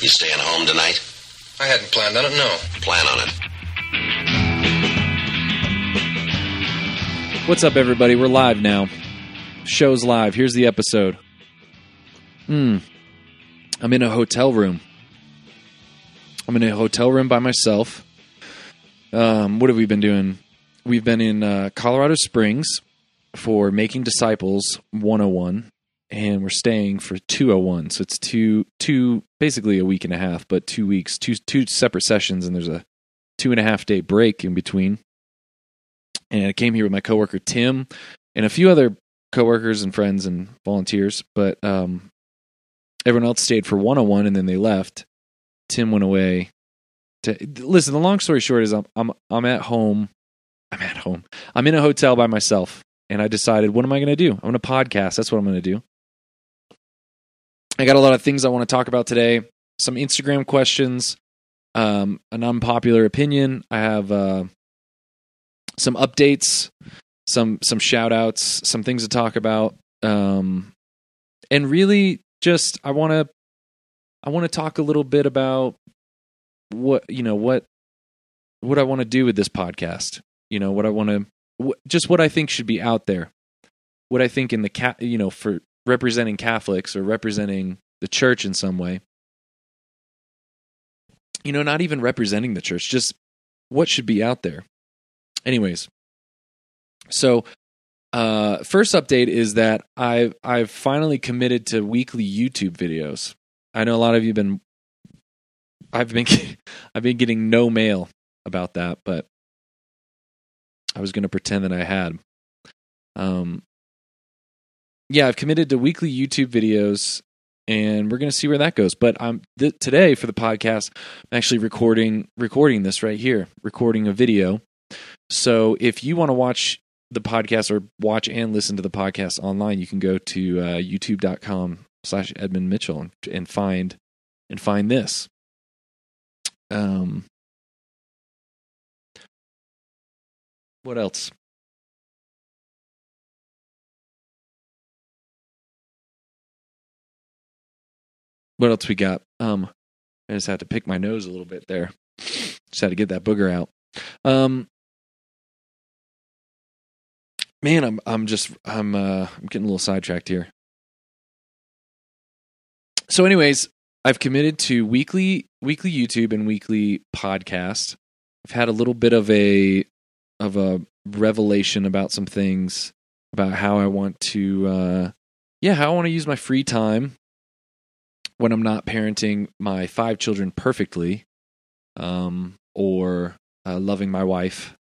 You staying home tonight? I hadn't planned on it, no. Plan on it. What's up, everybody? We're live now. Show's live. Here's the episode. Hmm. I'm in a hotel room. I'm in a hotel room by myself. Um, what have we been doing? We've been in uh, Colorado Springs for Making Disciples 101, and we're staying for 201. So it's two, two, basically a week and a half, but two weeks, two, two separate sessions, and there's a two and a half day break in between. And I came here with my coworker Tim and a few other coworkers and friends and volunteers, but um, everyone else stayed for 101 and then they left. Tim went away. To listen, the long story short is I'm I'm I'm at home. I'm at home. I'm in a hotel by myself, and I decided, what am I going to do? I'm going to podcast. That's what I'm going to do. I got a lot of things I want to talk about today. Some Instagram questions, um, an unpopular opinion. I have uh, some updates, some some shout outs, some things to talk about. Um, and really just I want to I want to talk a little bit about what, you know, what what I want to do with this podcast. You know, what I want to wh- just what I think should be out there. What I think in the cat, you know, for representing Catholics or representing the church in some way. You know, not even representing the church, just what should be out there. Anyways, so uh, first update is that I've I've finally committed to weekly YouTube videos. I know a lot of you have been I've been I've been getting no mail about that, but I was going to pretend that I had. Um, yeah, I've committed to weekly YouTube videos, and we're going to see where that goes. But I'm th- today for the podcast. I'm actually recording recording this right here, recording a video. So if you want to watch the podcast or watch and listen to the podcast online, you can go to uh, youtube.com slash Edmund Mitchell and, and find and find this. Um, what else? What else we got? Um, I just had to pick my nose a little bit there. Just had to get that booger out. Um, man, I'm I'm just I'm uh I'm getting a little sidetracked here. So, anyways, I've committed to weekly weekly YouTube and weekly podcast. I've had a little bit of a of a revelation about some things about how I want to uh yeah, how I want to use my free time when I'm not parenting my five children perfectly um or uh, loving my wife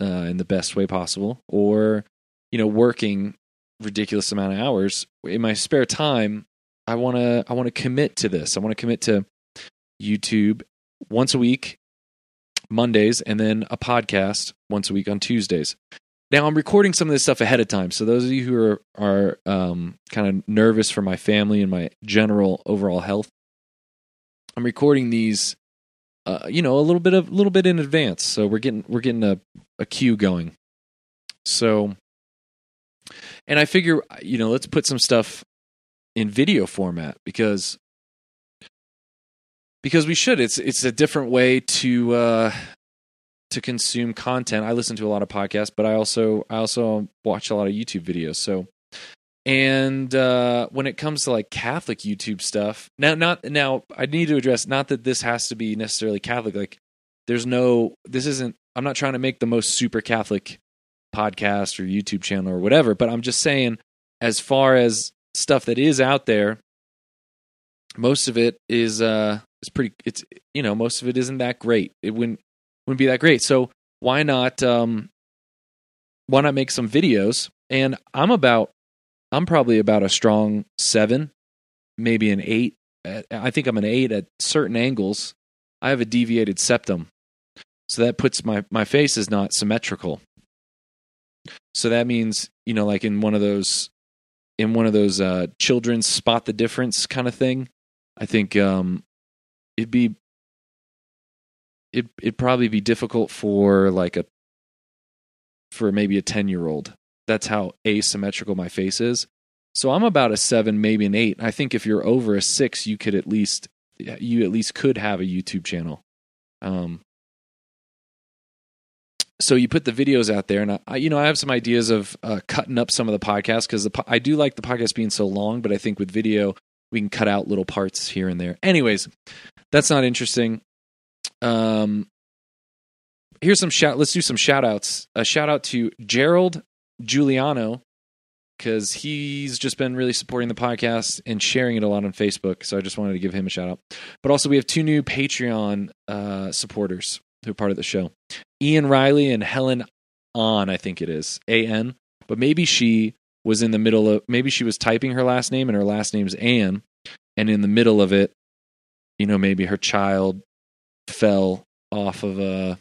uh, in the best way possible or you know working ridiculous amount of hours in my spare time I want to I want to commit to this. I want to commit to YouTube once a week Mondays and then a podcast once a week on Tuesdays. Now I'm recording some of this stuff ahead of time. So those of you who are are um, kind of nervous for my family and my general overall health, I'm recording these uh, you know, a little bit of a little bit in advance. So we're getting we're getting a a queue going. So and I figure you know, let's put some stuff in video format because because we should it's it's a different way to uh to consume content i listen to a lot of podcasts but i also i also watch a lot of youtube videos so and uh when it comes to like catholic youtube stuff now not now i need to address not that this has to be necessarily catholic like there's no this isn't i'm not trying to make the most super catholic podcast or youtube channel or whatever but i'm just saying as far as stuff that is out there, most of it is uh is pretty it's you know, most of it isn't that great. It wouldn't wouldn't be that great. So why not um why not make some videos? And I'm about I'm probably about a strong 7, maybe an 8. I think I'm an 8 at certain angles. I have a deviated septum. So that puts my my face is not symmetrical. So that means, you know, like in one of those in one of those uh, children's spot the difference kind of thing. I think um, it'd be it it'd probably be difficult for like a for maybe a 10 year old. That's how asymmetrical my face is. So I'm about a seven, maybe an eight. I think if you're over a six, you could at least you at least could have a YouTube channel. Um, so you put the videos out there, and I, you know, I have some ideas of uh, cutting up some of the podcasts because I do like the podcast being so long, but I think with video we can cut out little parts here and there. Anyways, that's not interesting. Um, here's some shout. Let's do some shout outs. A shout out to Gerald Giuliano because he's just been really supporting the podcast and sharing it a lot on Facebook. So I just wanted to give him a shout out. But also, we have two new Patreon uh, supporters who are part of the show Ian Riley and Helen On, I think it is. A N. But maybe she was in the middle of, maybe she was typing her last name and her last name's Ann. And in the middle of it, you know, maybe her child fell off of a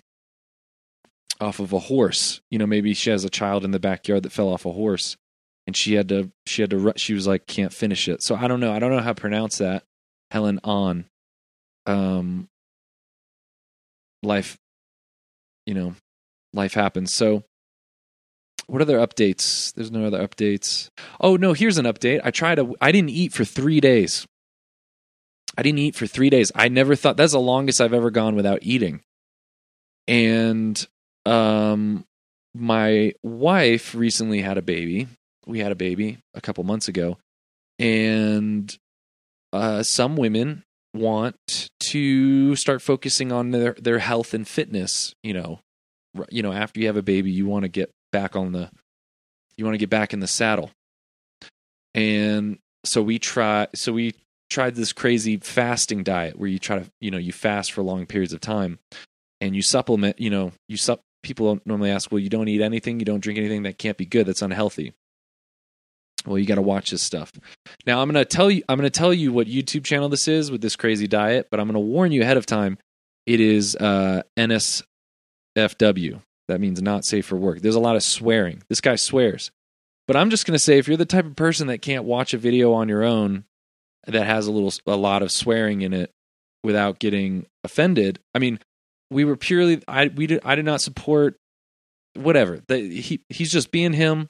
off of a horse. You know, maybe she has a child in the backyard that fell off a horse and she had to she had to she was like can't finish it. So I don't know. I don't know how to pronounce that. Helen on um life you know, life happens. So what other updates? There's no other updates. Oh no, here's an update. I tried a I didn't eat for 3 days. I didn't eat for 3 days. I never thought that's the longest I've ever gone without eating. And um my wife recently had a baby we had a baby a couple months ago, and uh, some women want to start focusing on their their health and fitness. You know, you know, after you have a baby, you want to get back on the you want to get back in the saddle, and so we try so we tried this crazy fasting diet where you try to you know you fast for long periods of time and you supplement you know you sup people normally ask well you don't eat anything you don't drink anything that can't be good that's unhealthy well, you got to watch this stuff. Now, I'm going to tell you I'm going to tell you what YouTube channel this is with this crazy diet, but I'm going to warn you ahead of time. It is uh, NSFW. That means not safe for work. There's a lot of swearing. This guy swears. But I'm just going to say if you're the type of person that can't watch a video on your own that has a little a lot of swearing in it without getting offended, I mean, we were purely I we did I did not support whatever. The, he he's just being him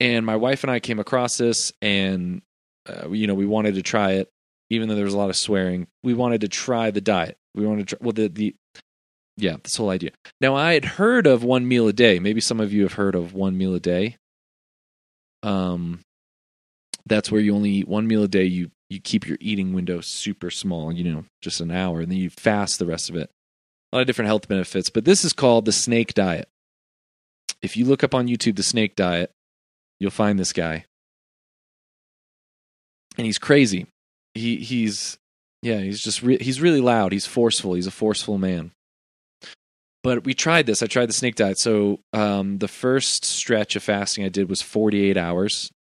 and my wife and I came across this, and uh, you know, we wanted to try it, even though there was a lot of swearing. We wanted to try the diet. We wanted to try, well, the the yeah, this whole idea. Now, I had heard of one meal a day. Maybe some of you have heard of one meal a day. Um, that's where you only eat one meal a day. You you keep your eating window super small, you know, just an hour, and then you fast the rest of it. A lot of different health benefits, but this is called the snake diet. If you look up on YouTube the snake diet, You'll find this guy. And he's crazy. He he's yeah, he's just re- he's really loud. He's forceful. He's a forceful man. But we tried this. I tried the snake diet. So um, the first stretch of fasting I did was 48 hours,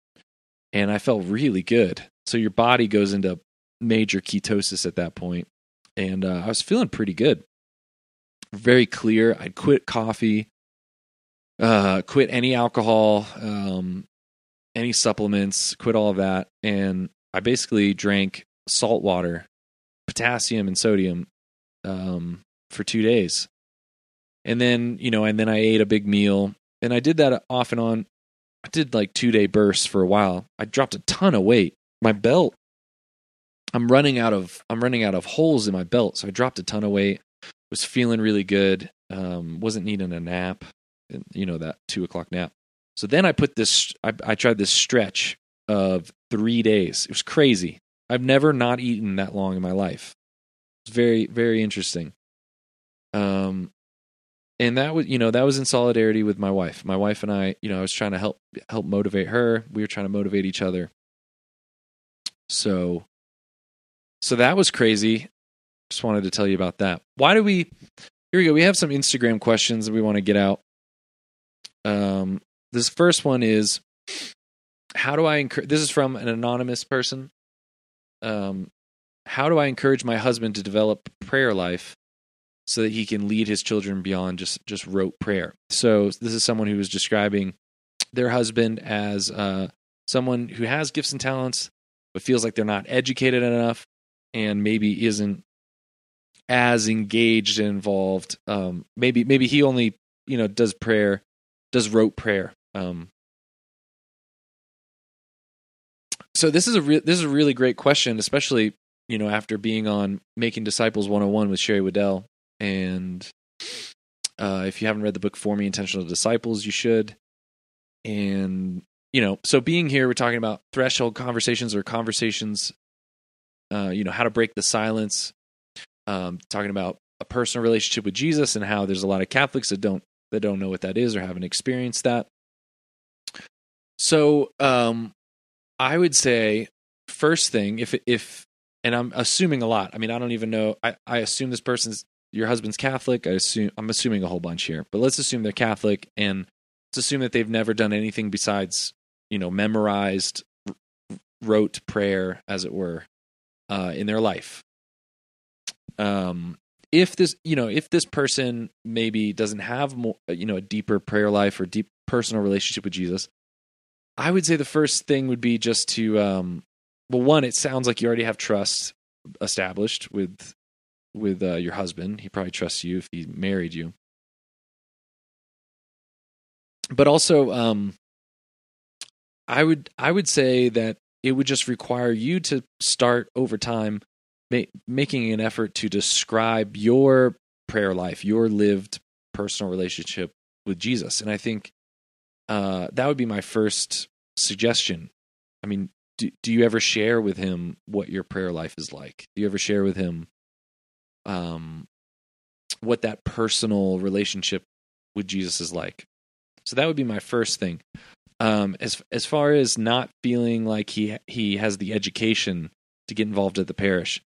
and I felt really good. So your body goes into major ketosis at that point, and uh, I was feeling pretty good. Very clear. I'd quit coffee uh, quit any alcohol, um, any supplements, quit all of that, and I basically drank salt water, potassium and sodium um, for two days, and then you know, and then I ate a big meal, and I did that off and on. I did like two day bursts for a while. I dropped a ton of weight. My belt, I'm running out of I'm running out of holes in my belt, so I dropped a ton of weight. Was feeling really good. Um, wasn't needing a nap you know that two o'clock nap. So then I put this. I, I tried this stretch of three days. It was crazy. I've never not eaten that long in my life. It's very very interesting. Um, and that was you know that was in solidarity with my wife. My wife and I, you know, I was trying to help help motivate her. We were trying to motivate each other. So, so that was crazy. Just wanted to tell you about that. Why do we? Here we go. We have some Instagram questions that we want to get out. Um, this first one is how do I encourage? This is from an anonymous person. Um, how do I encourage my husband to develop prayer life so that he can lead his children beyond just just rote prayer? So this is someone who is describing their husband as uh, someone who has gifts and talents, but feels like they're not educated enough, and maybe isn't as engaged and involved. Um, maybe maybe he only you know does prayer does rote prayer. Um, so this is a re- this is a really great question, especially you know, after being on Making Disciples 101 with Sherry Weddell. And uh, if you haven't read the book Forming Intentional Disciples, you should. And, you know, so being here, we're talking about threshold conversations or conversations, uh, you know, how to break the silence, um, talking about a personal relationship with Jesus and how there's a lot of Catholics that don't that don't know what that is or haven't experienced that. So, um, I would say first thing if if and I'm assuming a lot. I mean, I don't even know. I, I assume this person's your husband's Catholic. I assume I'm assuming a whole bunch here, but let's assume they're Catholic and let's assume that they've never done anything besides you know memorized rote prayer as it were uh, in their life um, if this you know if this person maybe doesn't have more you know a deeper prayer life or deep personal relationship with jesus i would say the first thing would be just to um well one it sounds like you already have trust established with with uh, your husband he probably trusts you if he married you but also um i would i would say that it would just require you to start over time ma- making an effort to describe your prayer life, your lived personal relationship with Jesus. And I think uh, that would be my first suggestion. I mean, do, do you ever share with him what your prayer life is like? Do you ever share with him um, what that personal relationship with Jesus is like? So that would be my first thing. Um, as as far as not feeling like he he has the education to get involved at the parish,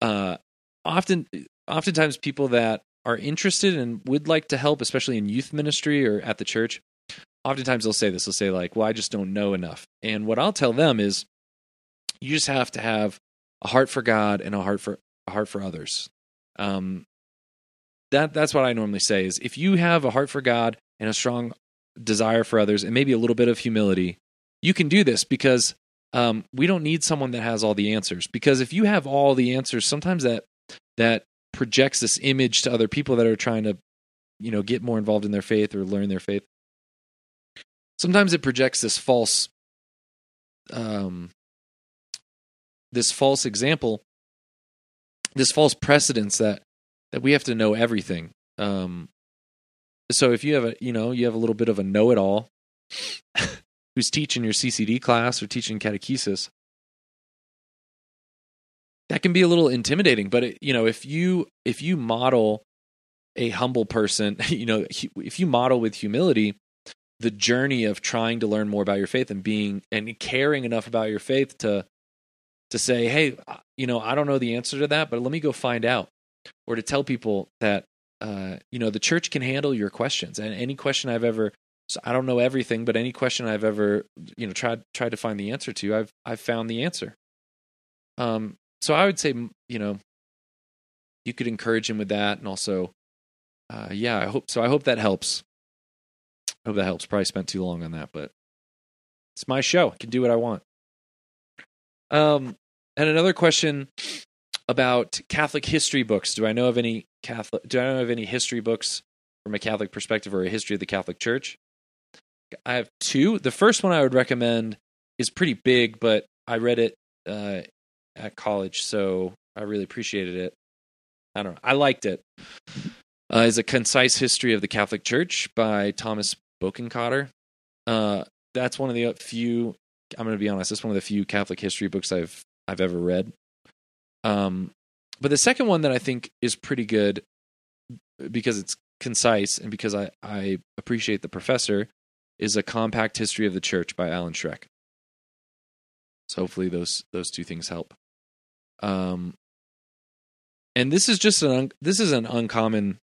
uh, often oftentimes people that are interested and would like to help, especially in youth ministry or at the church, oftentimes they'll say this. They'll say like, "Well, I just don't know enough." And what I'll tell them is, you just have to have a heart for God and a heart for a heart for others. Um, that that's what I normally say is if you have a heart for God and a strong desire for others and maybe a little bit of humility, you can do this because um, we don't need someone that has all the answers. Because if you have all the answers sometimes that that projects this image to other people that are trying to you know get more involved in their faith or learn their faith. Sometimes it projects this false um this false example this false precedence that that we have to know everything um so if you have a you know you have a little bit of a know-it-all who's teaching your CCD class or teaching catechesis, that can be a little intimidating. But it, you know, if you if you model a humble person, you know, if you model with humility the journey of trying to learn more about your faith and being and caring enough about your faith to to say, hey, you know, I don't know the answer to that, but let me go find out, or to tell people that uh, you know the church can handle your questions and any question I've ever I don't know everything, but any question I've ever you know tried tried to find the answer to, I've I've found the answer. Um, so I would say you know you could encourage him with that, and also, uh, yeah, I hope so. I hope that helps. I hope that helps. Probably spent too long on that, but it's my show. I can do what I want. Um, and another question about Catholic history books. Do I know of any Catholic? Do I know of any history books from a Catholic perspective or a history of the Catholic Church? I have two. The first one I would recommend is pretty big, but I read it uh, at college, so I really appreciated it. I don't know. I liked it. Uh, is a concise history of the Catholic Church by Thomas Bokenkotter. Uh, that's one of the few. I'm going to be honest. That's one of the few Catholic history books I've I've ever read. Um, but the second one that I think is pretty good because it's concise and because I I appreciate the professor is a compact history of the church by Alan Schreck. So hopefully those those two things help. Um, and this is just an un, this is an uncommon,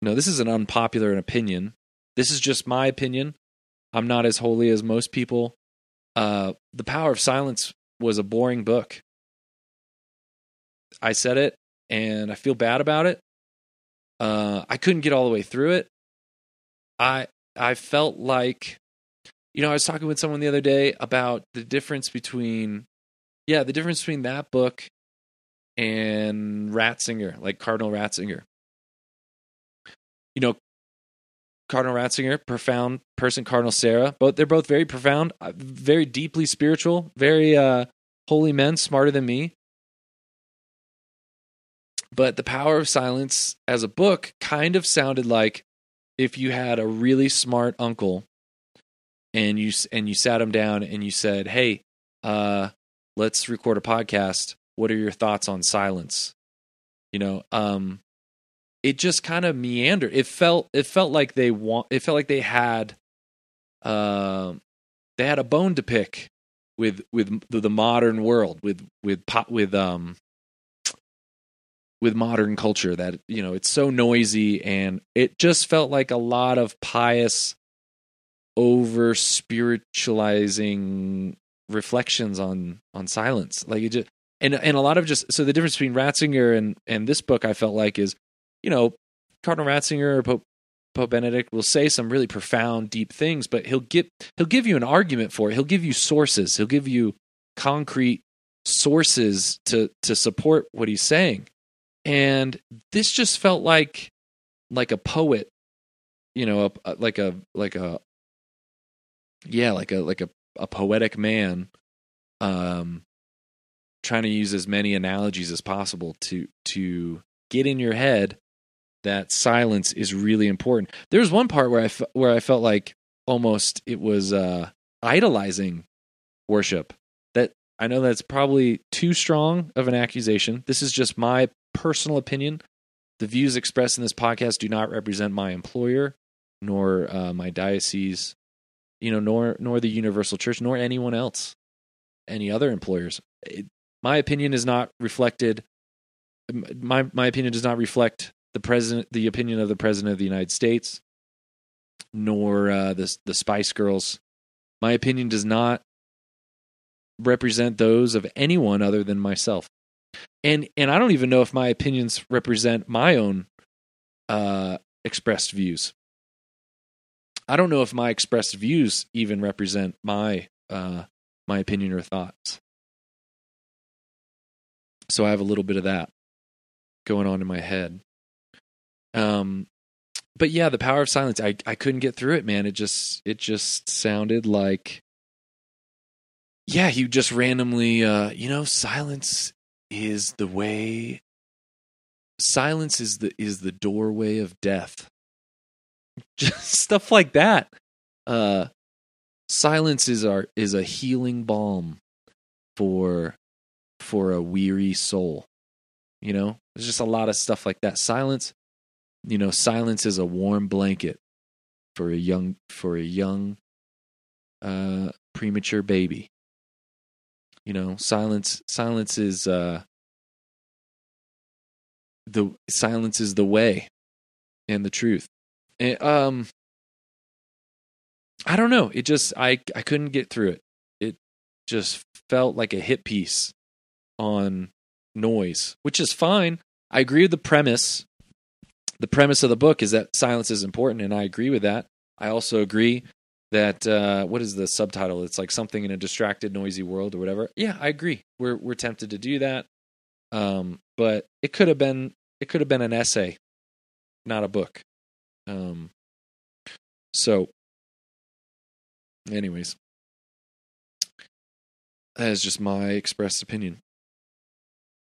no, this is an unpopular opinion. This is just my opinion. I'm not as holy as most people. Uh, the Power of Silence was a boring book. I said it, and I feel bad about it. Uh, I couldn't get all the way through it. I I felt like, you know, I was talking with someone the other day about the difference between, yeah, the difference between that book and Ratzinger, like Cardinal Ratzinger. You know, Cardinal Ratzinger, profound person, Cardinal Sarah, both they're both very profound, uh, very deeply spiritual, very uh, holy men, smarter than me. but the power of silence as a book kind of sounded like if you had a really smart uncle and you and you sat him down and you said, "Hey, uh, let's record a podcast. What are your thoughts on silence?" You know, um, it just kind of meandered. It felt it felt like they want. It felt like they had, uh, they had a bone to pick with with the modern world with with pop with um with modern culture that you know it's so noisy and it just felt like a lot of pious over spiritualizing reflections on on silence like it just and and a lot of just so the difference between Ratzinger and and this book I felt like is you know Cardinal Ratzinger or Pope Pope Benedict will say some really profound deep things but he'll get he'll give you an argument for it. He'll give you sources. He'll give you concrete sources to to support what he's saying. And this just felt like like a poet you know a, like a like a yeah like a like a, a poetic man um trying to use as many analogies as possible to to get in your head that silence is really important there's one part where i fe- where i felt like almost it was uh idolizing worship that i know that's probably too strong of an accusation this is just my personal opinion the views expressed in this podcast do not represent my employer nor uh, my diocese you know, nor nor the Universal Church, nor anyone else, any other employers. It, my opinion is not reflected. My my opinion does not reflect the president, the opinion of the president of the United States, nor uh, the the Spice Girls. My opinion does not represent those of anyone other than myself, and and I don't even know if my opinions represent my own uh, expressed views. I don't know if my expressed views even represent my uh, my opinion or thoughts. So I have a little bit of that going on in my head. Um, but yeah, the power of silence. I I couldn't get through it, man. It just it just sounded like, yeah, he just randomly, uh, you know, silence is the way. Silence is the is the doorway of death just stuff like that. Uh, silence is our is a healing balm for for a weary soul. You know, there's just a lot of stuff like that. Silence, you know, silence is a warm blanket for a young for a young uh premature baby. You know, silence silence is uh the silence is the way and the truth. And, um, I don't know. It just I I couldn't get through it. It just felt like a hit piece on noise, which is fine. I agree with the premise. The premise of the book is that silence is important, and I agree with that. I also agree that uh, what is the subtitle? It's like something in a distracted, noisy world or whatever. Yeah, I agree. We're we're tempted to do that, um, but it could have been it could have been an essay, not a book. Um, so, anyways, that is just my expressed opinion.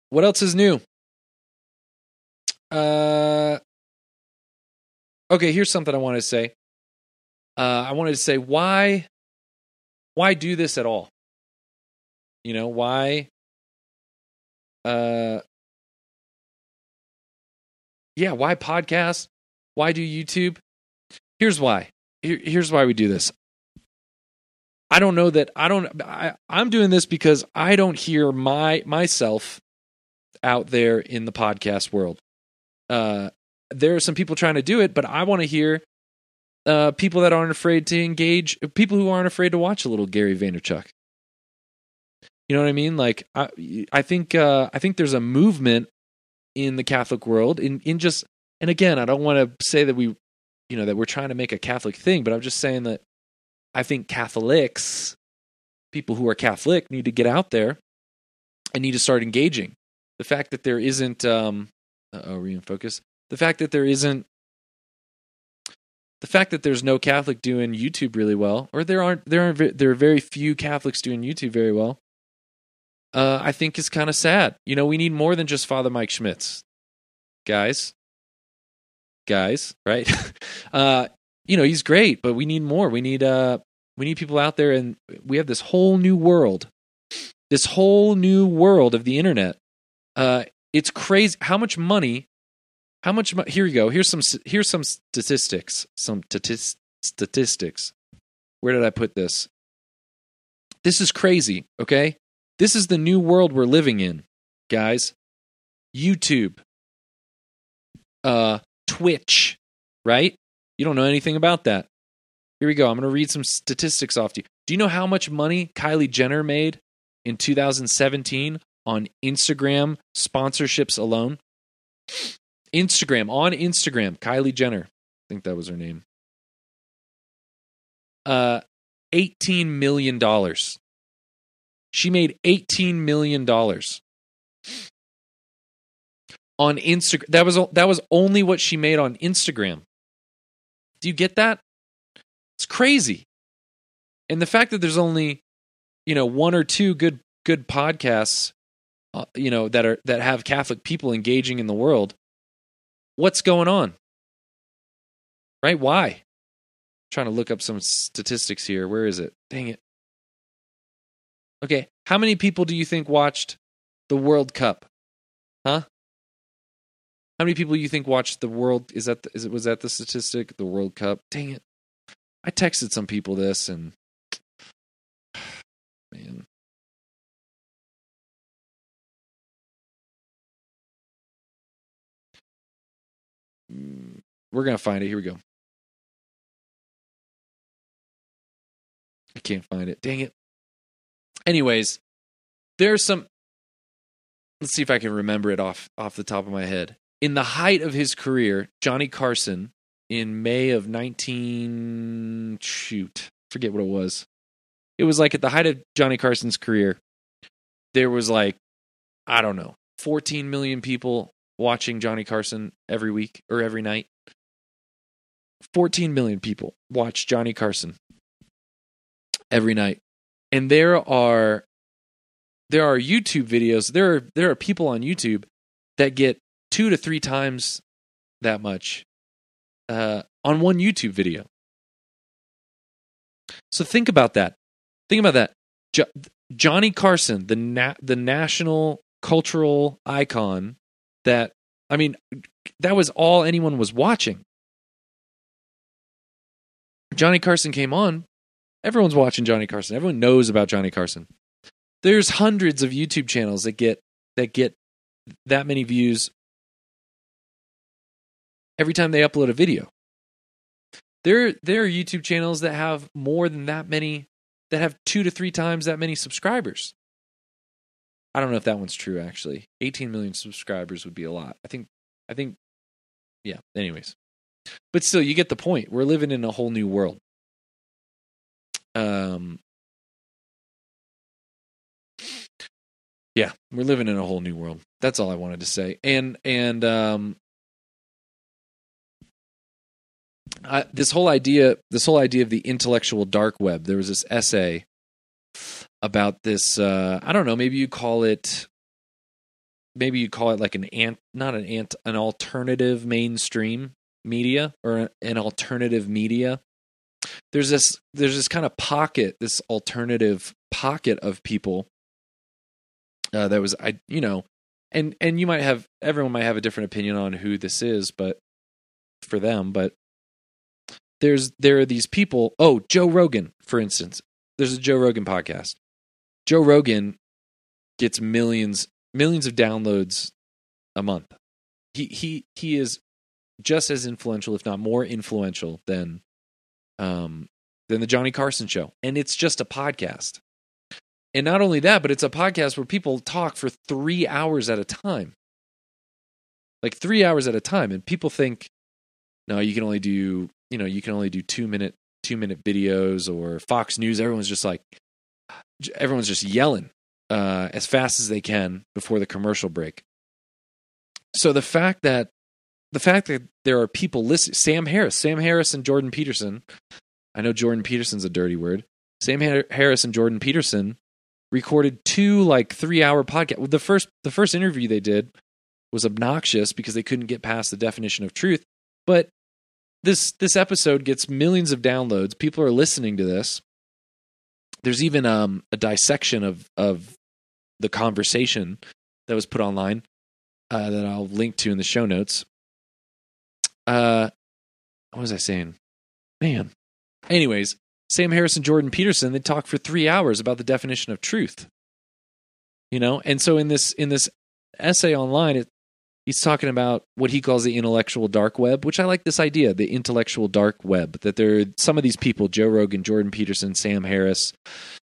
What else is new? Uh, okay, here's something I wanted to say. Uh, I wanted to say why, why do this at all? You know why? Uh, yeah, why podcast? Why do YouTube? Here's why. Here, here's why we do this. I don't know that I don't I, I'm doing this because I don't hear my myself out there in the podcast world. Uh there are some people trying to do it, but I want to hear uh people that aren't afraid to engage people who aren't afraid to watch a little Gary Vaynerchuk. You know what I mean? Like I I think uh I think there's a movement in the Catholic world in in just and again, I don't want to say that we, you know, that we're trying to make a Catholic thing, but I'm just saying that I think Catholics, people who are Catholic, need to get out there and need to start engaging. The fact that there isn't, um, oh, focus. The fact that there isn't, the fact that there's no Catholic doing YouTube really well, or there aren't, there aren't, there are very few Catholics doing YouTube very well. Uh, I think is kind of sad. You know, we need more than just Father Mike Schmitz guys, guys, right? uh, you know, he's great, but we need more. We need uh, we need people out there, and we have this whole new world, this whole new world of the internet. Uh, it's crazy how much money, how much. Mo- here you go. Here's some. Here's some statistics. Some statis- statistics. Where did I put this? This is crazy. Okay, this is the new world we're living in, guys. YouTube, uh, Twitch, right? You don't know anything about that. Here we go. I'm going to read some statistics off to you. Do you know how much money Kylie Jenner made in 2017 on Instagram sponsorships alone? Instagram, on Instagram, Kylie Jenner. I think that was her name. Uh, $18 million. She made $18 million on Instagram. That was that was only what she made on Instagram. Do you get that? It's crazy. And the fact that there's only you know one or two good good podcasts uh, you know that are that have Catholic people engaging in the world. What's going on? Right? Why? I'm trying to look up some statistics here. Where is it? Dang it. Okay, how many people do you think watched the World Cup? Huh? How many people you think watched the World? Is that the, is it was that the statistic? The World Cup. Dang it! I texted some people this and man. We're gonna find it. Here we go. I can't find it. Dang it. Anyways, there's some. Let's see if I can remember it off off the top of my head. In the height of his career, Johnny Carson in May of 19 shoot, forget what it was. It was like at the height of Johnny Carson's career, there was like I don't know, 14 million people watching Johnny Carson every week or every night. 14 million people watch Johnny Carson every night. And there are there are YouTube videos. There are there are people on YouTube that get 2 to 3 times that much uh, on one YouTube video. So think about that. Think about that. Jo- Johnny Carson, the na- the national cultural icon that I mean that was all anyone was watching. Johnny Carson came on, everyone's watching Johnny Carson. Everyone knows about Johnny Carson. There's hundreds of YouTube channels that get that get that many views every time they upload a video. There there are YouTube channels that have more than that many that have 2 to 3 times that many subscribers. I don't know if that one's true actually. 18 million subscribers would be a lot. I think I think yeah, anyways. But still you get the point. We're living in a whole new world. Um Yeah, we're living in a whole new world. That's all I wanted to say. And and um I, this whole idea this whole idea of the intellectual dark web there was this essay about this uh, i don't know maybe you call it maybe you call it like an ant not an ant an alternative mainstream media or an alternative media. There's this there's this kind of pocket this alternative pocket of people uh, that was i you know and and you might have everyone might have a different opinion on who this is but for them but there's there are these people oh joe rogan for instance. There's a joe rogan podcast joe rogan gets millions millions of downloads a month. He he he is just as influential if not more influential than um than the johnny carson show. And it's just a podcast. And not only that but it's a podcast where people talk for three hours at a time. Like three hours at a time. And people think no you can only do you know you can only do two minute two minute videos or fox news. Everyone's just like everyone's just yelling uh, as fast as they can before the commercial break so the fact that the fact that there are people listening sam harris sam harris and jordan peterson i know jordan peterson's a dirty word sam harris and jordan peterson recorded two like three hour podcast the first the first interview they did was obnoxious because they couldn't get past the definition of truth. But this this episode gets millions of downloads. People are listening to this. There's even um, a dissection of of the conversation that was put online uh, that I'll link to in the show notes. Uh, what was I saying? Man. Anyways, Sam Harris and Jordan Peterson they talk for three hours about the definition of truth. You know, and so in this in this essay online, it, he's talking about what he calls the intellectual dark web, which I like this idea, the intellectual dark web. That there are some of these people, Joe Rogan, Jordan Peterson, Sam Harris.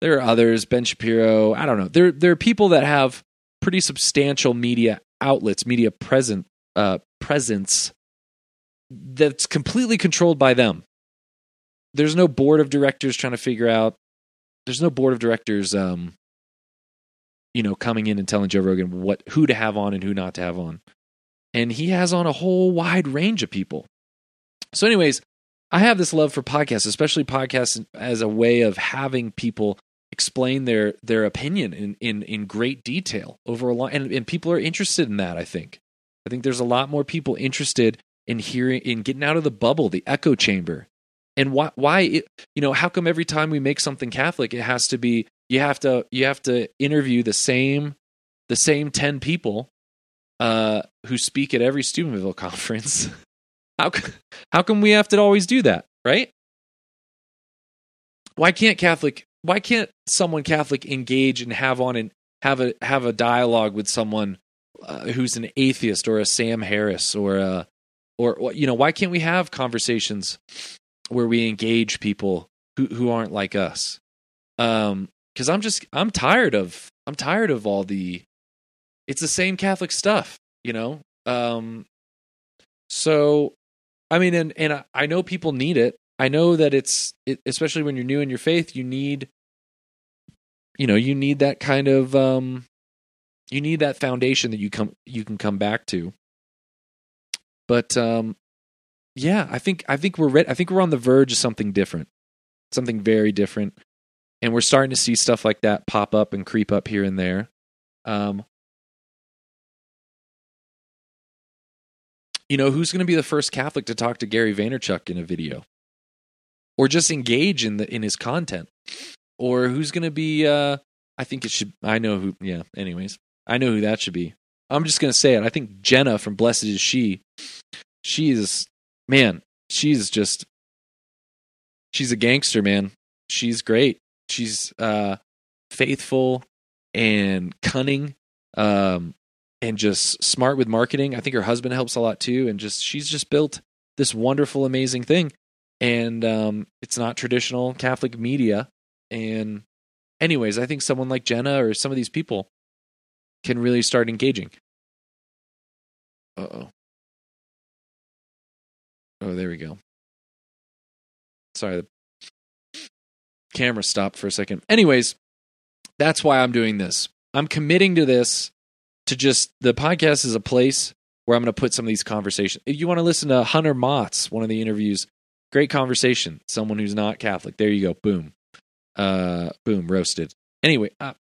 There are others, Ben Shapiro. I don't know. There there are people that have pretty substantial media outlets, media present uh, presence that's completely controlled by them. There's no board of directors trying to figure out. There's no board of directors, um, you know, coming in and telling Joe Rogan what who to have on and who not to have on, and he has on a whole wide range of people. So, anyways, I have this love for podcasts, especially podcasts as a way of having people explain their their opinion in in in great detail over a long and, and people are interested in that. I think. I think there's a lot more people interested in hearing in getting out of the bubble, the echo chamber. And why why it, you know, how come every time we make something Catholic it has to be you have to you have to interview the same the same 10 people uh who speak at every Steubenville conference? how how come we have to always do that, right? Why can't Catholic why can't someone Catholic engage and have on and have a have a dialogue with someone uh, who's an atheist or a Sam Harris or a or you know why can't we have conversations where we engage people who who aren't like us um cuz I'm just I'm tired of I'm tired of all the it's the same catholic stuff you know um so I mean and and I know people need it I know that it's it, especially when you're new in your faith you need you know you need that kind of um you need that foundation that you come you can come back to but um, yeah, I think I think we're. I think we're on the verge of something different, something very different, and we're starting to see stuff like that pop up and creep up here and there. Um, you know, who's going to be the first Catholic to talk to Gary Vaynerchuk in a video, or just engage in the in his content, or who's going to be? Uh, I think it should. I know who. Yeah. Anyways, I know who that should be. I'm just going to say it. I think Jenna from Blessed is She, she's, man, she's just, she's a gangster, man. She's great. She's uh, faithful and cunning um, and just smart with marketing. I think her husband helps a lot too. And just, she's just built this wonderful, amazing thing. And um, it's not traditional Catholic media. And, anyways, I think someone like Jenna or some of these people, can really start engaging. Uh oh. Oh, there we go. Sorry, the camera stopped for a second. Anyways, that's why I'm doing this. I'm committing to this to just the podcast is a place where I'm going to put some of these conversations. If you want to listen to Hunter Motts, one of the interviews, great conversation. Someone who's not Catholic. There you go. Boom. Uh, boom. Roasted. Anyway, uh,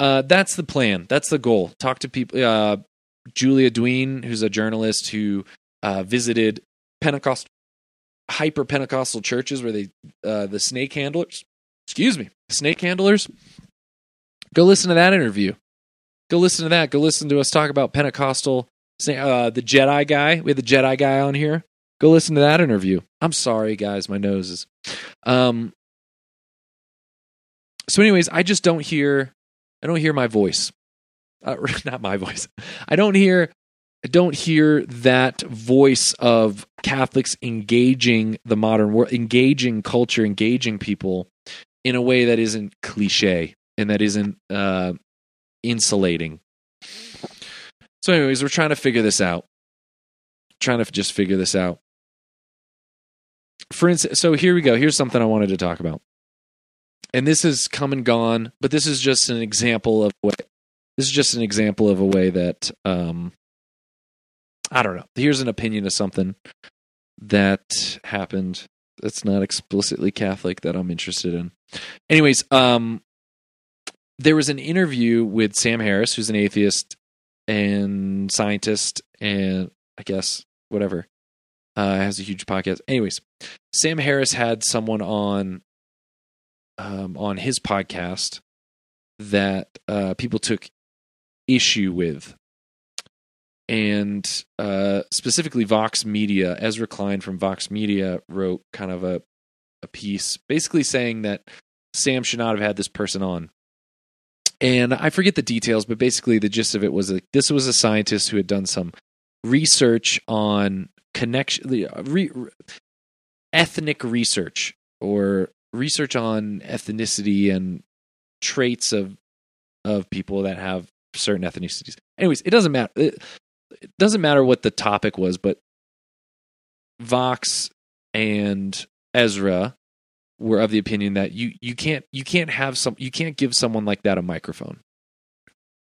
uh, that's the plan. That's the goal. Talk to people. Uh, Julia Duin, who's a journalist who uh, visited Pentecost, hyper Pentecostal churches where they, uh, the snake handlers, excuse me, snake handlers. Go listen to that interview. Go listen to that. Go listen to us talk about Pentecostal, uh, the Jedi guy. We had the Jedi guy on here. Go listen to that interview. I'm sorry, guys. My nose is. Um, so, anyways, I just don't hear I don't hear my voice. Uh, not my voice. I don't hear I don't hear that voice of Catholics engaging the modern world, engaging culture, engaging people in a way that isn't cliche and that isn't uh, insulating. So, anyways, we're trying to figure this out. Trying to just figure this out. For instance, so here we go. Here's something I wanted to talk about and this has come and gone, but this is just an example of what this is just an example of a way that um I don't know. Here's an opinion of something that happened that's not explicitly Catholic that I'm interested in. Anyways, um there was an interview with Sam Harris, who's an atheist, and scientist and I guess whatever. Uh, has a huge podcast. Anyways, Sam Harris had someone on um, on his podcast that uh, people took issue with, and uh, specifically Vox Media. Ezra Klein from Vox Media wrote kind of a a piece, basically saying that Sam should not have had this person on. And I forget the details, but basically the gist of it was that this was a scientist who had done some research on connection, uh, re, ethnic research or research on ethnicity and traits of of people that have certain ethnicities. Anyways, it doesn't matter. It, it doesn't matter what the topic was, but Vox and Ezra were of the opinion that you you can't you can't have some you can't give someone like that a microphone.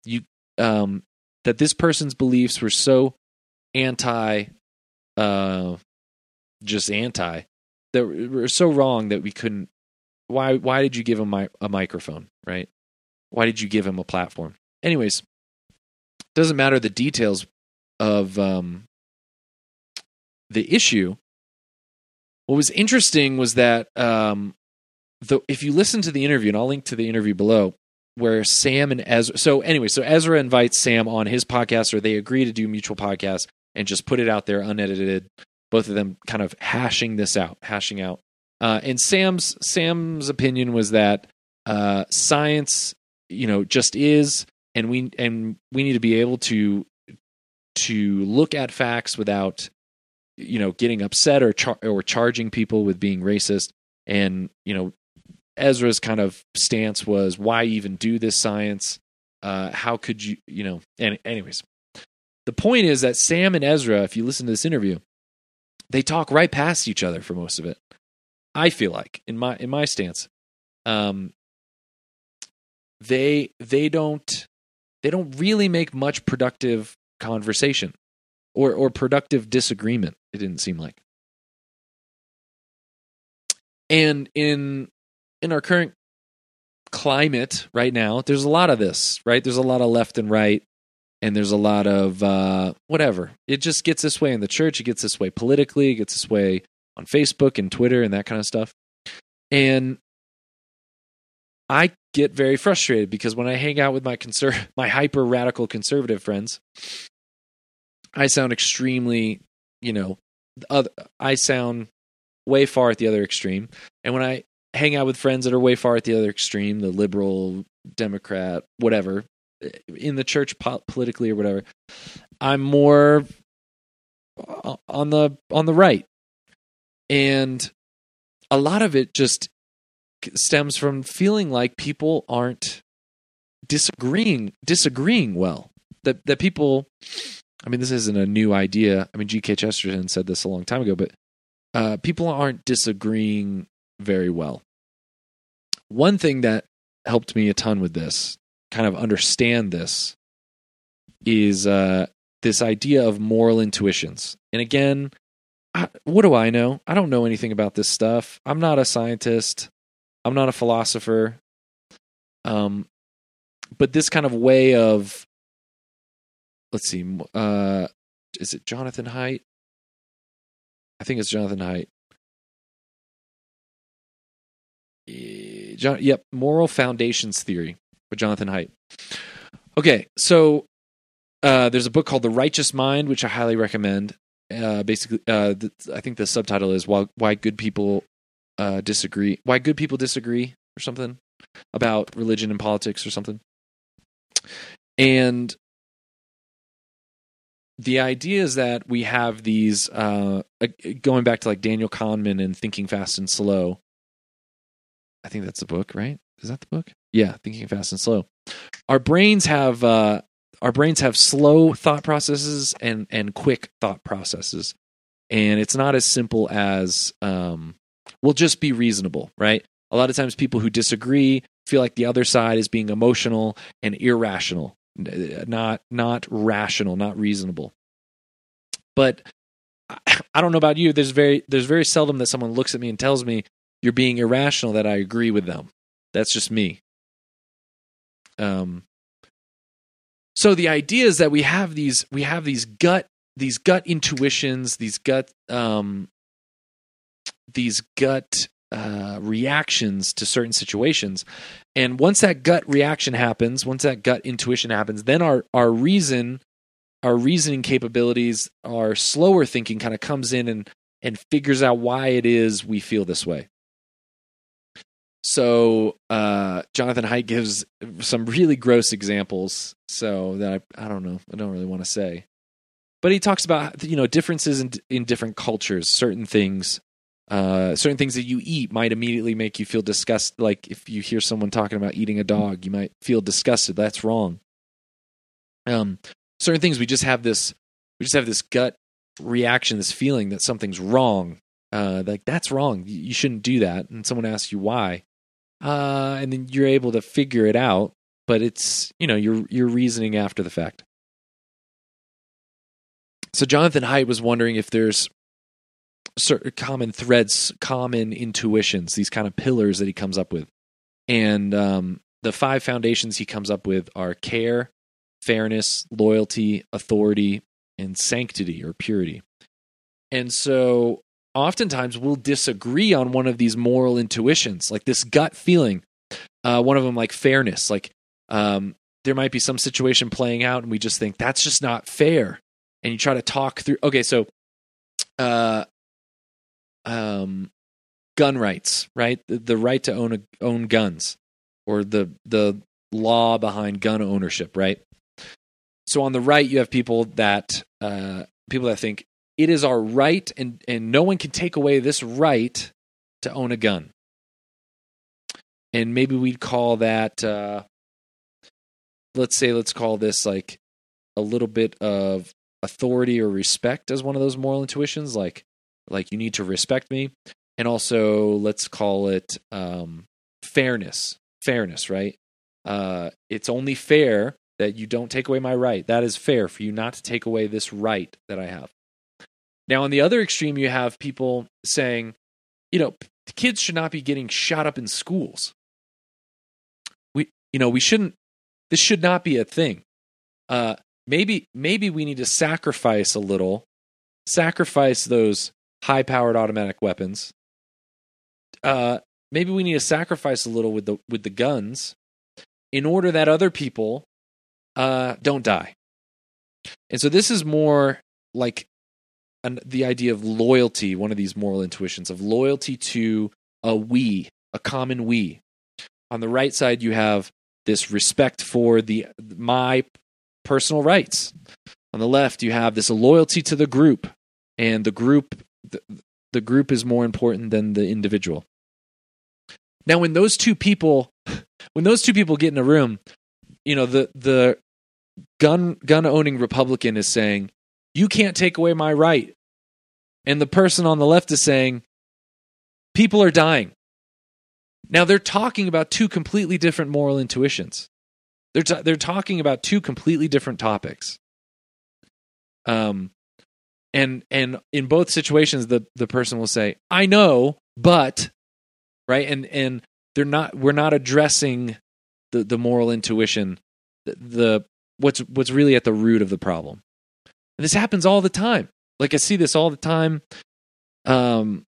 You um that this person's beliefs were so anti uh just anti that were so wrong that we couldn't why why did you give him a, a microphone, right? Why did you give him a platform? Anyways, doesn't matter the details of um the issue what was interesting was that um, the, if you listen to the interview, and I'll link to the interview below, where Sam and Ezra. So anyway, so Ezra invites Sam on his podcast, or they agree to do mutual podcasts and just put it out there unedited. Both of them kind of hashing this out, hashing out. Uh, and Sam's Sam's opinion was that uh, science, you know, just is, and we and we need to be able to to look at facts without you know getting upset or char- or charging people with being racist. And you know Ezra's kind of stance was why even do this science? Uh, how could you you know and anyways. The point is that Sam and Ezra if you listen to this interview they talk right past each other for most of it I feel like in my in my stance. Um they they don't they don't really make much productive conversation or or productive disagreement it didn't seem like. And in in our current climate right now there's a lot of this right? There's a lot of left and right and there's a lot of uh, whatever. It just gets this way in the church it gets this way politically it gets this way on facebook and twitter and that kind of stuff. And i get very frustrated because when i hang out with my conser- my hyper radical conservative friends I sound extremely, you know, other, I sound way far at the other extreme. And when I hang out with friends that are way far at the other extreme, the liberal, Democrat, whatever, eh, in the church po- politically or whatever, I'm more on the on the right. And a lot of it just stems from feeling like people aren't disagreeing disagreeing well. That that people I mean, this isn't a new idea. I mean, G.K. Chesterton said this a long time ago, but uh, people aren't disagreeing very well. One thing that helped me a ton with this, kind of understand this, is uh, this idea of moral intuitions. And again, I, what do I know? I don't know anything about this stuff. I'm not a scientist. I'm not a philosopher. Um, but this kind of way of let's see, uh, is it Jonathan Haidt? I think it's Jonathan Haidt. John, yep, moral foundations theory by Jonathan Haidt. Okay, so uh, there's a book called The Righteous Mind, which I highly recommend. Uh, basically, uh, the, I think the subtitle is "Why Why Good People uh, Disagree." Why good people disagree, or something about religion and politics, or something. And the idea is that we have these uh, going back to like Daniel Kahneman and Thinking Fast and Slow. I think that's the book, right? Is that the book? Yeah, Thinking Fast and Slow. Our brains have uh, our brains have slow thought processes and and quick thought processes, and it's not as simple as um, we'll just be reasonable, right? A lot of times, people who disagree feel like the other side is being emotional and irrational not not rational, not reasonable. But I don't know about you. There's very there's very seldom that someone looks at me and tells me you're being irrational that I agree with them. That's just me. Um. so the idea is that we have these we have these gut these gut intuitions, these gut um, these gut uh, reactions to certain situations, and once that gut reaction happens, once that gut intuition happens, then our our reason, our reasoning capabilities, our slower thinking kind of comes in and and figures out why it is we feel this way. So uh, Jonathan Haidt gives some really gross examples. So that I, I don't know, I don't really want to say, but he talks about you know differences in in different cultures. Certain things, uh, certain things that you eat might immediately make you feel disgusted. Like if you hear someone talking about eating a dog, you might feel disgusted. That's wrong. Um, certain things we just have this, we just have this gut reaction, this feeling that something's wrong. Uh, like that's wrong. You shouldn't do that. And someone asks you why uh, and then you're able to figure it out. But it's you know you're you're reasoning after the fact. So Jonathan Haidt was wondering if there's certain common threads, common intuitions, these kind of pillars that he comes up with, and um, the five foundations he comes up with are care, fairness, loyalty, authority, and sanctity or purity. And so oftentimes we'll disagree on one of these moral intuitions, like this gut feeling. Uh, one of them, like fairness, like um, there might be some situation playing out, and we just think that's just not fair. And you try to talk through. Okay, so, uh, um, gun rights, right? The, the right to own a, own guns, or the the law behind gun ownership, right? So on the right, you have people that uh, people that think it is our right, and, and no one can take away this right to own a gun. And maybe we'd call that, uh, let's say, let's call this like a little bit of authority or respect as one of those moral intuitions, like like you need to respect me, and also let's call it um, fairness. Fairness, right? Uh, it's only fair that you don't take away my right. That is fair for you not to take away this right that I have. Now, on the other extreme, you have people saying, you know, kids should not be getting shot up in schools. We, you know, we shouldn't. This should not be a thing. Uh, maybe, maybe we need to sacrifice a little, sacrifice those high-powered automatic weapons. Uh, maybe we need to sacrifice a little with the with the guns, in order that other people uh, don't die. And so this is more like an, the idea of loyalty, one of these moral intuitions of loyalty to a we, a common we. On the right side, you have this respect for the my personal rights. On the left, you have this loyalty to the group, and the group the, group is more important than the individual. Now, when those two people, when those two people get in a room, you know the the gun gun owning Republican is saying, you can't take away my right. And the person on the left is saying, people are dying. Now they're talking about two completely different moral intuitions. They're t- they're talking about two completely different topics. Um, and and in both situations, the the person will say, "I know, but," right, and and they're not. We're not addressing the the moral intuition, the, the what's what's really at the root of the problem. And this happens all the time. Like I see this all the time. Um,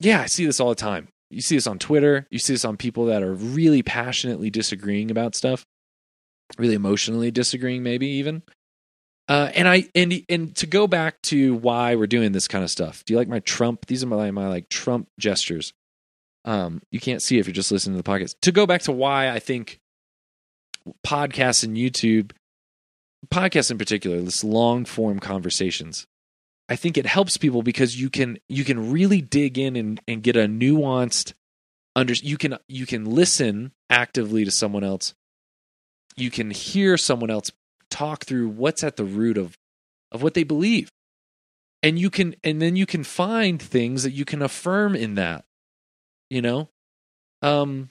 yeah, I see this all the time. You see this on Twitter. You see this on people that are really passionately disagreeing about stuff, really emotionally disagreeing, maybe even. Uh, and I and and to go back to why we're doing this kind of stuff. Do you like my Trump? These are my my like Trump gestures. Um, you can't see if you're just listening to the podcast. To go back to why I think podcasts and YouTube podcasts in particular, this long form conversations, I think it helps people because you can you can really dig in and, and get a nuanced under you can you can listen actively to someone else. You can hear someone else talk through what's at the root of of what they believe. And you can and then you can find things that you can affirm in that. You know? Um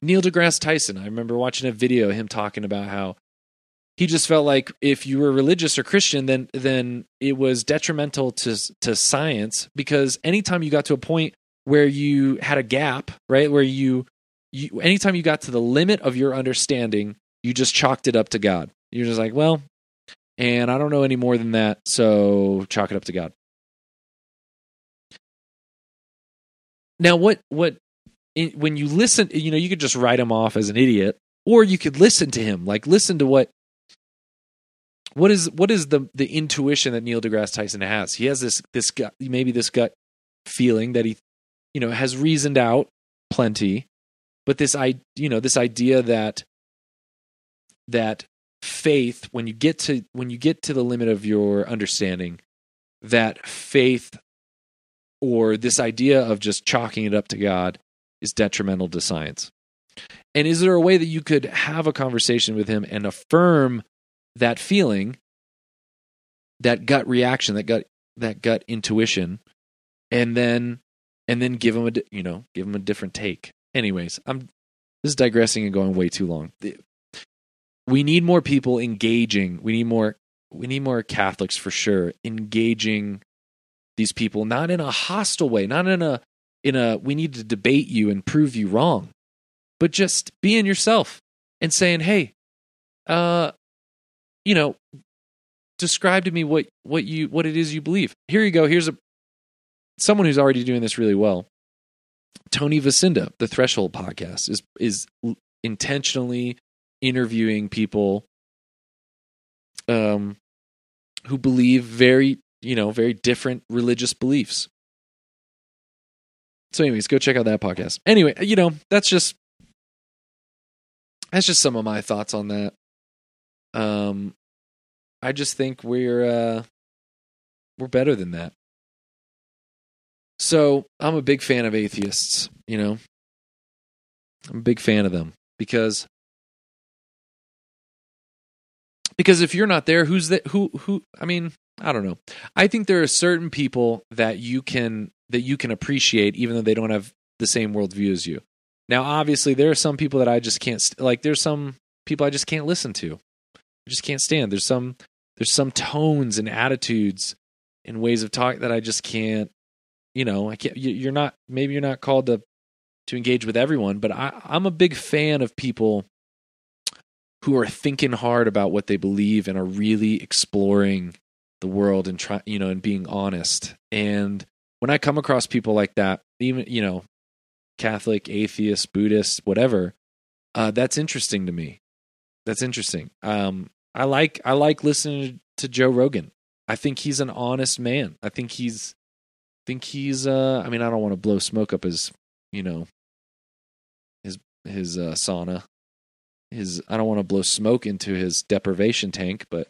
Neil deGrasse Tyson. I remember watching a video of him talking about how he just felt like if you were religious or Christian, then then it was detrimental to to science because anytime you got to a point where you had a gap, right, where you you, anytime you got to the limit of your understanding, you just chalked it up to God. You're just like, well, and I don't know any more than that, so chalk it up to God. Now, what what when you listen, you know, you could just write him off as an idiot, or you could listen to him, like listen to what what is what is the the intuition that Neil deGrasse Tyson has? He has this this gut, maybe this gut feeling that he, you know, has reasoned out plenty, but this i you know this idea that that faith when you get to when you get to the limit of your understanding that faith or this idea of just chalking it up to God is detrimental to science. And is there a way that you could have a conversation with him and affirm that feeling, that gut reaction, that gut that gut intuition, and then and then give him a you know give him a different take. Anyways, I'm this is digressing and going way too long. We need more people engaging. We need more we need more Catholics for sure engaging these people not in a hostile way, not in a in a we need to debate you and prove you wrong, but just being yourself and saying, "Hey, uh you know, describe to me what what you what it is you believe." Here you go. Here's a someone who's already doing this really well. Tony Vasinda, the Threshold podcast, is is intentionally interviewing people um, who believe very you know, very different religious beliefs. So, anyways, go check out that podcast. Anyway, you know, that's just that's just some of my thoughts on that. Um, I just think we're uh, we're better than that. So I'm a big fan of atheists. You know, I'm a big fan of them because because if you're not there, who's that? Who who? I mean, I don't know. I think there are certain people that you can that you can appreciate even though they don't have the same worldview as you. Now, obviously, there are some people that I just can't like. There's some people I just can't listen to. I just can't stand. There's some there's some tones and attitudes and ways of talk that I just can't. You know, I can't. You're not. Maybe you're not called to to engage with everyone, but I, I'm a big fan of people who are thinking hard about what they believe and are really exploring the world and try you know and being honest. And when i come across people like that even you know catholic atheist buddhist whatever uh, that's interesting to me. That's interesting. Um, i like i like listening to joe rogan. I think he's an honest man. I think he's I think he's uh i mean i don't want to blow smoke up his you know his his uh, sauna his i don't want to blow smoke into his deprivation tank but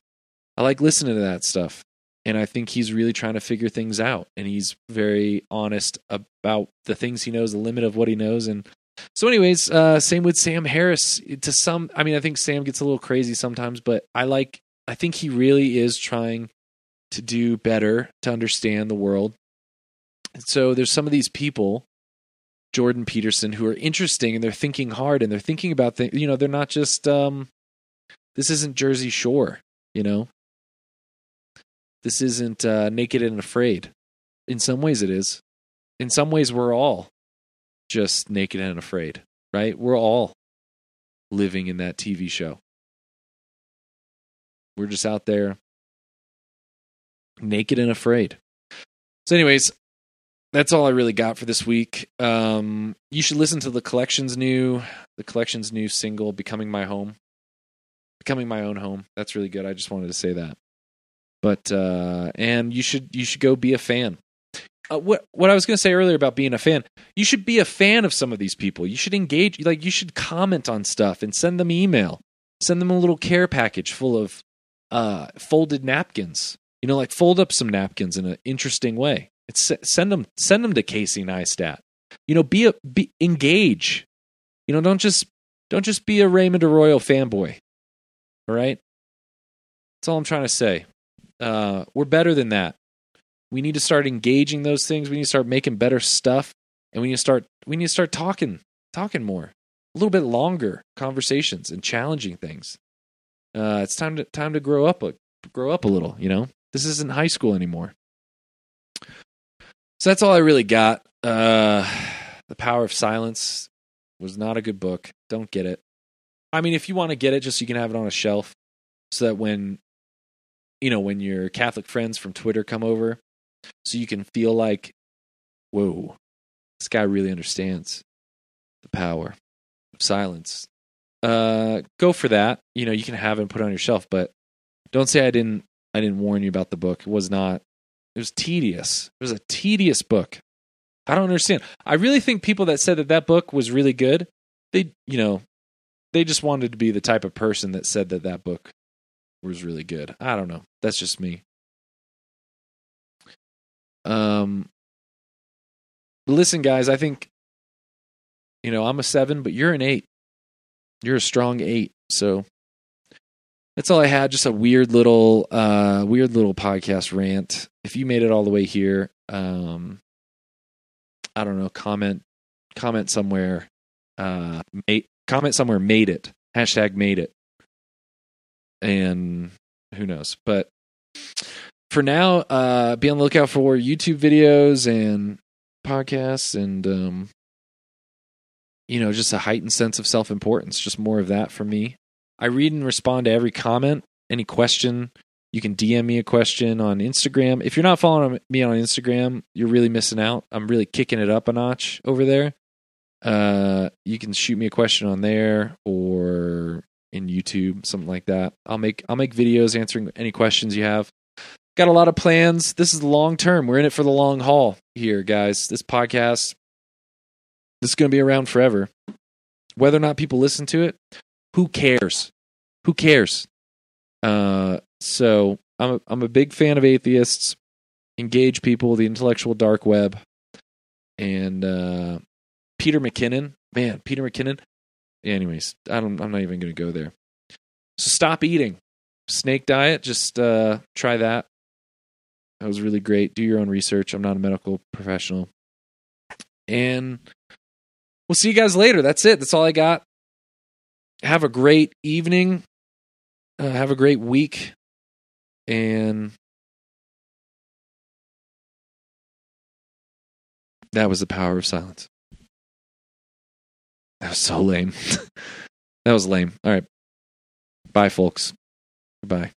I like listening to that stuff. And I think he's really trying to figure things out. And he's very honest about the things he knows, the limit of what he knows. And so, anyways, uh, same with Sam Harris. To some, I mean, I think Sam gets a little crazy sometimes, but I like, I think he really is trying to do better to understand the world. So there's some of these people, Jordan Peterson, who are interesting and they're thinking hard and they're thinking about things. You know, they're not just, um, this isn't Jersey Shore, you know, this isn't uh, naked and afraid. In some ways, it is. In some ways, we're all just naked and afraid, right? We're all living in that TV show. We're just out there naked and afraid. So, anyways, that's all I really got for this week. Um, you should listen to the collection's new, the collection's new single, "Becoming My Home." Becoming my own home. That's really good. I just wanted to say that. But uh, and you should you should go be a fan. Uh, what what I was going to say earlier about being a fan, you should be a fan of some of these people. You should engage, like you should comment on stuff and send them email, send them a little care package full of uh, folded napkins. You know, like fold up some napkins in an interesting way. It's send them send them to Casey Neistat. You know, be a be engage. You know, don't just don't just be a Raymond Arroyo fanboy. All right, that's all I'm trying to say. Uh, we're better than that. We need to start engaging those things. We need to start making better stuff, and we need to start we need to start talking talking more, a little bit longer conversations and challenging things. Uh, it's time to time to grow up a grow up a little. You know, this isn't high school anymore. So that's all I really got. Uh, the power of silence. Was not a good book. Don't get it. I mean, if you want to get it, just so you can have it on a shelf, so that when you know when your Catholic friends from Twitter come over, so you can feel like, whoa, this guy really understands the power of silence. Uh, go for that. You know, you can have it and put it on your shelf, but don't say I didn't. I didn't warn you about the book. It was not. It was tedious. It was a tedious book. I don't understand. I really think people that said that that book was really good, they, you know, they just wanted to be the type of person that said that that book was really good. I don't know. That's just me. Um, listen, guys, I think, you know, I'm a seven, but you're an eight. You're a strong eight. So that's all I had. Just a weird little, uh, weird little podcast rant. If you made it all the way here, um, I don't know, comment, comment somewhere, uh, mate, comment somewhere, made it. Hashtag made it. And who knows? But for now, uh, be on the lookout for YouTube videos and podcasts and, um, you know, just a heightened sense of self importance. Just more of that for me. I read and respond to every comment, any question. You can DM me a question on Instagram. If you're not following me on Instagram, you're really missing out. I'm really kicking it up a notch over there. Uh, you can shoot me a question on there or in YouTube, something like that. I'll make I'll make videos answering any questions you have. Got a lot of plans. This is long term. We're in it for the long haul here, guys. This podcast this is going to be around forever. Whether or not people listen to it, who cares? Who cares? Uh, so I'm a, I'm a big fan of atheists, engage people, the intellectual dark web, and uh, Peter McKinnon. Man, Peter McKinnon. Anyways, I don't. I'm not even going to go there. So stop eating. Snake diet. Just uh, try that. That was really great. Do your own research. I'm not a medical professional. And we'll see you guys later. That's it. That's all I got. Have a great evening. Uh, have a great week. And that was the power of silence. That was so lame. that was lame. All right. Bye, folks. Goodbye.